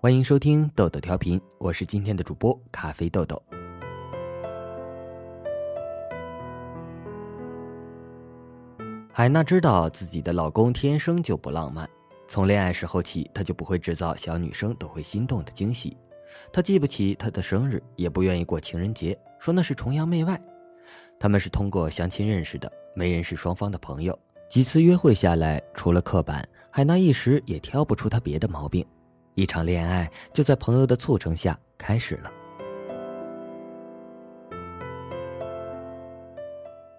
欢迎收听豆豆调频，我是今天的主播咖啡豆豆。海娜知道自己的老公天生就不浪漫，从恋爱时候起，他就不会制造小女生都会心动的惊喜。他记不起他的生日，也不愿意过情人节，说那是崇洋媚外。他们是通过相亲认识的，没人是双方的朋友。几次约会下来，除了刻板，海娜一时也挑不出他别的毛病。一场恋爱就在朋友的促成下开始了。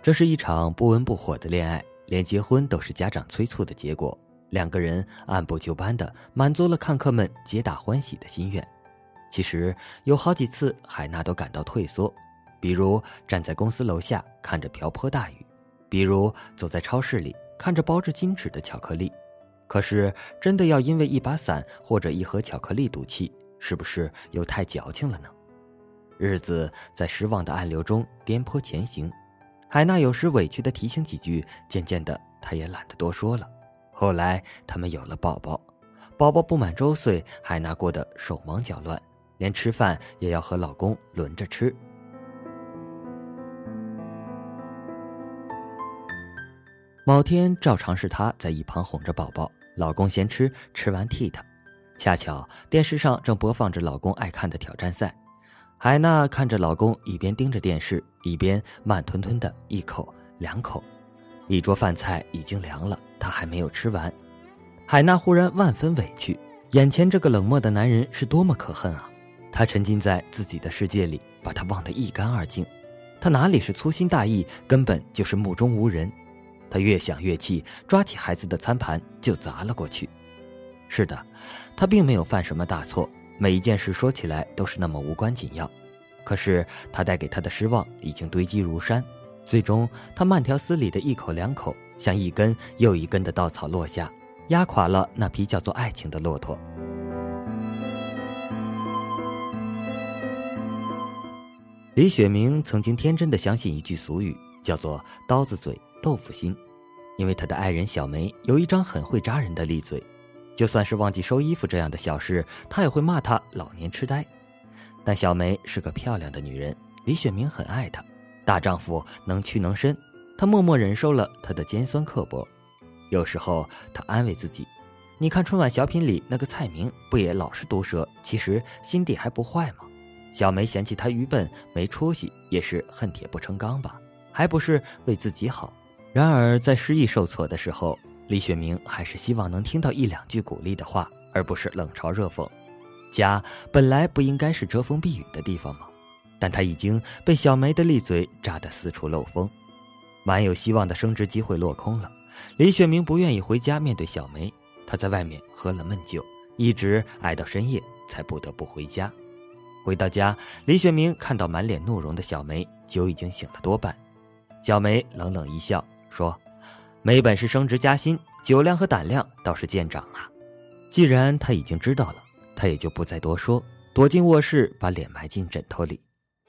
这是一场不温不火的恋爱。连结婚都是家长催促的结果，两个人按部就班的满足了看客们皆大欢喜的心愿。其实有好几次，海娜都感到退缩，比如站在公司楼下看着瓢泼大雨，比如走在超市里看着包着金纸的巧克力。可是，真的要因为一把伞或者一盒巧克力赌气，是不是又太矫情了呢？日子在失望的暗流中颠簸前行。海娜有时委屈的提醒几句，渐渐的，她也懒得多说了。后来，他们有了宝宝，宝宝不满周岁，海娜过得手忙脚乱，连吃饭也要和老公轮着吃。某天，照常是她在一旁哄着宝宝，老公先吃，吃完替她。恰巧电视上正播放着老公爱看的挑战赛。海娜看着老公一边盯着电视，一边慢吞吞的一口两口，一桌饭菜已经凉了，她还没有吃完。海娜忽然万分委屈，眼前这个冷漠的男人是多么可恨啊！她沉浸在自己的世界里，把他忘得一干二净。他哪里是粗心大意，根本就是目中无人。他越想越气，抓起孩子的餐盘就砸了过去。是的，他并没有犯什么大错。每一件事说起来都是那么无关紧要，可是他带给他的失望已经堆积如山，最终他慢条斯理的一口两口，像一根又一根的稻草落下，压垮了那匹叫做爱情的骆驼。李雪明曾经天真的相信一句俗语，叫做“刀子嘴豆腐心”，因为他的爱人小梅有一张很会扎人的利嘴。就算是忘记收衣服这样的小事，他也会骂她老年痴呆。但小梅是个漂亮的女人，李雪明很爱她，大丈夫能屈能伸，他默默忍受了她的尖酸刻薄。有时候他安慰自己：“你看春晚小品里那个蔡明，不也老是毒舌，其实心地还不坏吗？”小梅嫌弃他愚笨没出息，也是恨铁不成钢吧？还不是为自己好。然而在失意受挫的时候。李雪明还是希望能听到一两句鼓励的话，而不是冷嘲热讽。家本来不应该是遮风避雨的地方吗？但他已经被小梅的利嘴扎得四处漏风，满有希望的升职机会落空了。李雪明不愿意回家面对小梅，他在外面喝了闷酒，一直挨到深夜才不得不回家。回到家，李雪明看到满脸怒容的小梅，酒已经醒了多半。小梅冷冷一笑，说。没本事升职加薪，酒量和胆量倒是见长啊！既然他已经知道了，他也就不再多说，躲进卧室，把脸埋进枕头里。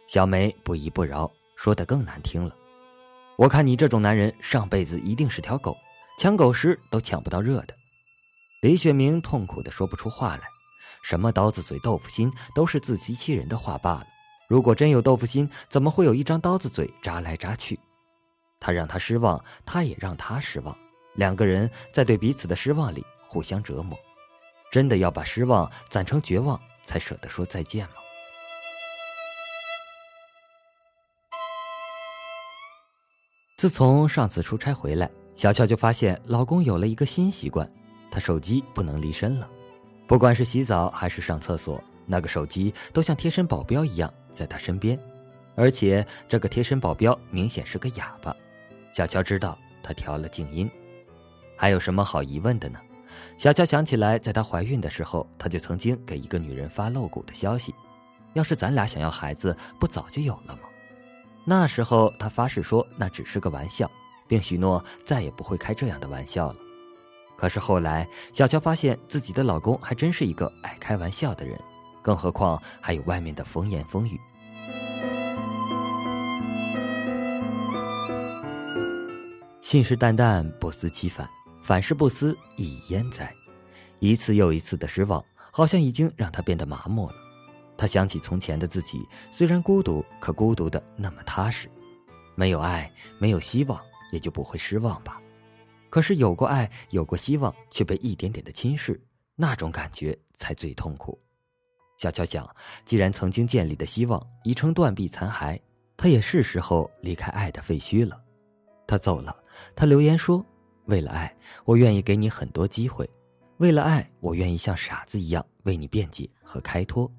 小梅不依不饶，说的更难听了：“我看你这种男人，上辈子一定是条狗，抢狗时都抢不到热的。”李雪明痛苦的说不出话来，什么刀子嘴豆腐心，都是自欺欺人的话罢了。如果真有豆腐心，怎么会有一张刀子嘴扎来扎去？他让他失望，他也让他失望，两个人在对彼此的失望里互相折磨。真的要把失望攒成绝望，才舍得说再见吗？自从上次出差回来，小乔就发现老公有了一个新习惯，他手机不能离身了。不管是洗澡还是上厕所，那个手机都像贴身保镖一样在他身边，而且这个贴身保镖明显是个哑巴。小乔知道他调了静音，还有什么好疑问的呢？小乔想起来，在她怀孕的时候，他就曾经给一个女人发露骨的消息：“要是咱俩想要孩子，不早就有了吗？”那时候他发誓说那只是个玩笑，并许诺再也不会开这样的玩笑了。可是后来，小乔发现自己的老公还真是一个爱开玩笑的人，更何况还有外面的风言风语。信誓旦旦，不思其反；反是不思，亦焉哉？一次又一次的失望，好像已经让他变得麻木了。他想起从前的自己，虽然孤独，可孤独的那么踏实。没有爱，没有希望，也就不会失望吧。可是有过爱，有过希望，却被一点点的侵蚀，那种感觉才最痛苦。小乔想，既然曾经建立的希望已成断壁残骸，他也是时候离开爱的废墟了。他走了，他留言说：“为了爱，我愿意给你很多机会；为了爱，我愿意像傻子一样为你辩解和开脱；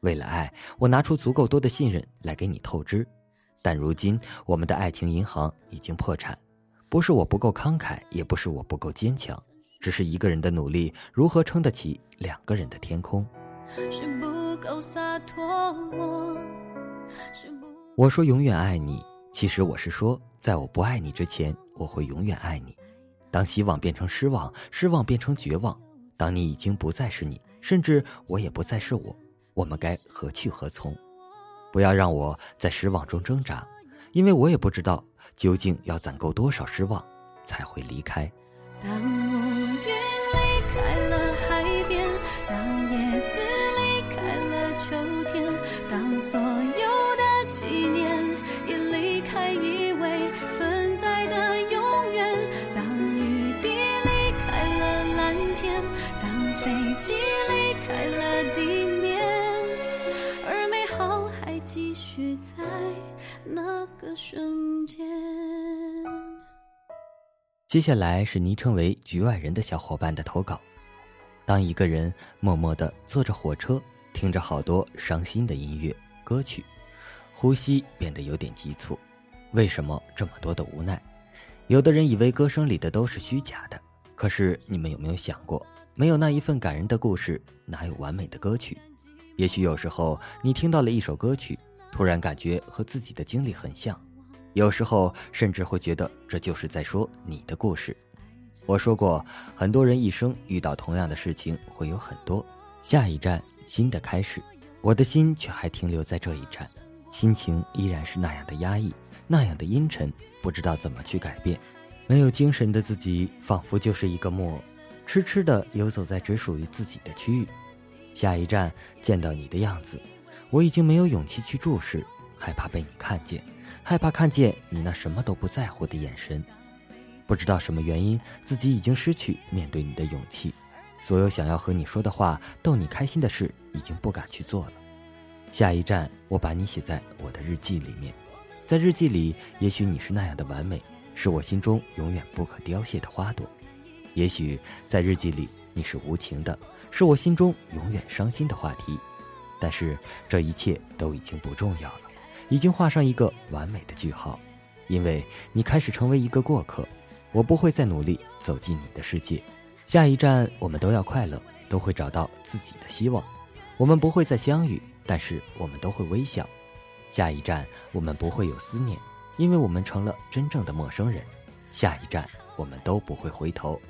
为了爱，我拿出足够多的信任来给你透支。但如今，我们的爱情银行已经破产。”不是我不够慷慨，也不是我不够坚强，只是一个人的努力如何撑得起两个人的天空？我说永远爱你，其实我是说，在我不爱你之前，我会永远爱你。当希望变成失望，失望变成绝望，当你已经不再是你，甚至我也不再是我，我们该何去何从？不要让我在失望中挣扎。因为我也不知道究竟要攒够多少失望才会离开。当我那个瞬间。接下来是昵称为“局外人”的小伙伴的投稿。当一个人默默的坐着火车，听着好多伤心的音乐歌曲，呼吸变得有点急促。为什么这么多的无奈？有的人以为歌声里的都是虚假的，可是你们有没有想过，没有那一份感人的故事，哪有完美的歌曲？也许有时候你听到了一首歌曲。突然感觉和自己的经历很像，有时候甚至会觉得这就是在说你的故事。我说过，很多人一生遇到同样的事情会有很多，下一站新的开始，我的心却还停留在这一站，心情依然是那样的压抑，那样的阴沉，不知道怎么去改变。没有精神的自己，仿佛就是一个木偶，痴痴的游走在只属于自己的区域。下一站见到你的样子。我已经没有勇气去注视，害怕被你看见，害怕看见你那什么都不在乎的眼神。不知道什么原因，自己已经失去面对你的勇气。所有想要和你说的话、逗你开心的事，已经不敢去做了。下一站，我把你写在我的日记里面。在日记里，也许你是那样的完美，是我心中永远不可凋谢的花朵；也许在日记里，你是无情的，是我心中永远伤心的话题。但是这一切都已经不重要了，已经画上一个完美的句号，因为你开始成为一个过客，我不会再努力走进你的世界。下一站，我们都要快乐，都会找到自己的希望。我们不会再相遇，但是我们都会微笑。下一站，我们不会有思念，因为我们成了真正的陌生人。下一站，我们都不会回头。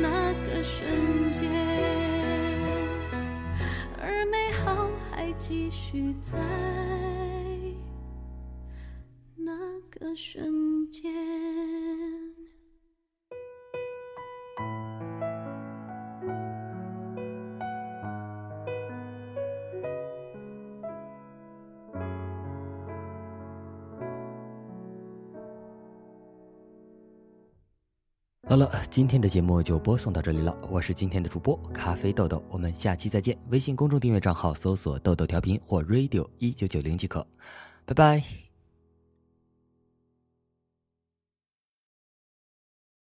那个瞬继续在那个瞬间。好了，今天的节目就播送到这里了。我是今天的主播咖啡豆豆，我们下期再见。微信公众订阅账号搜索“豆豆调频”或 “radio 一九九零”即可。拜拜。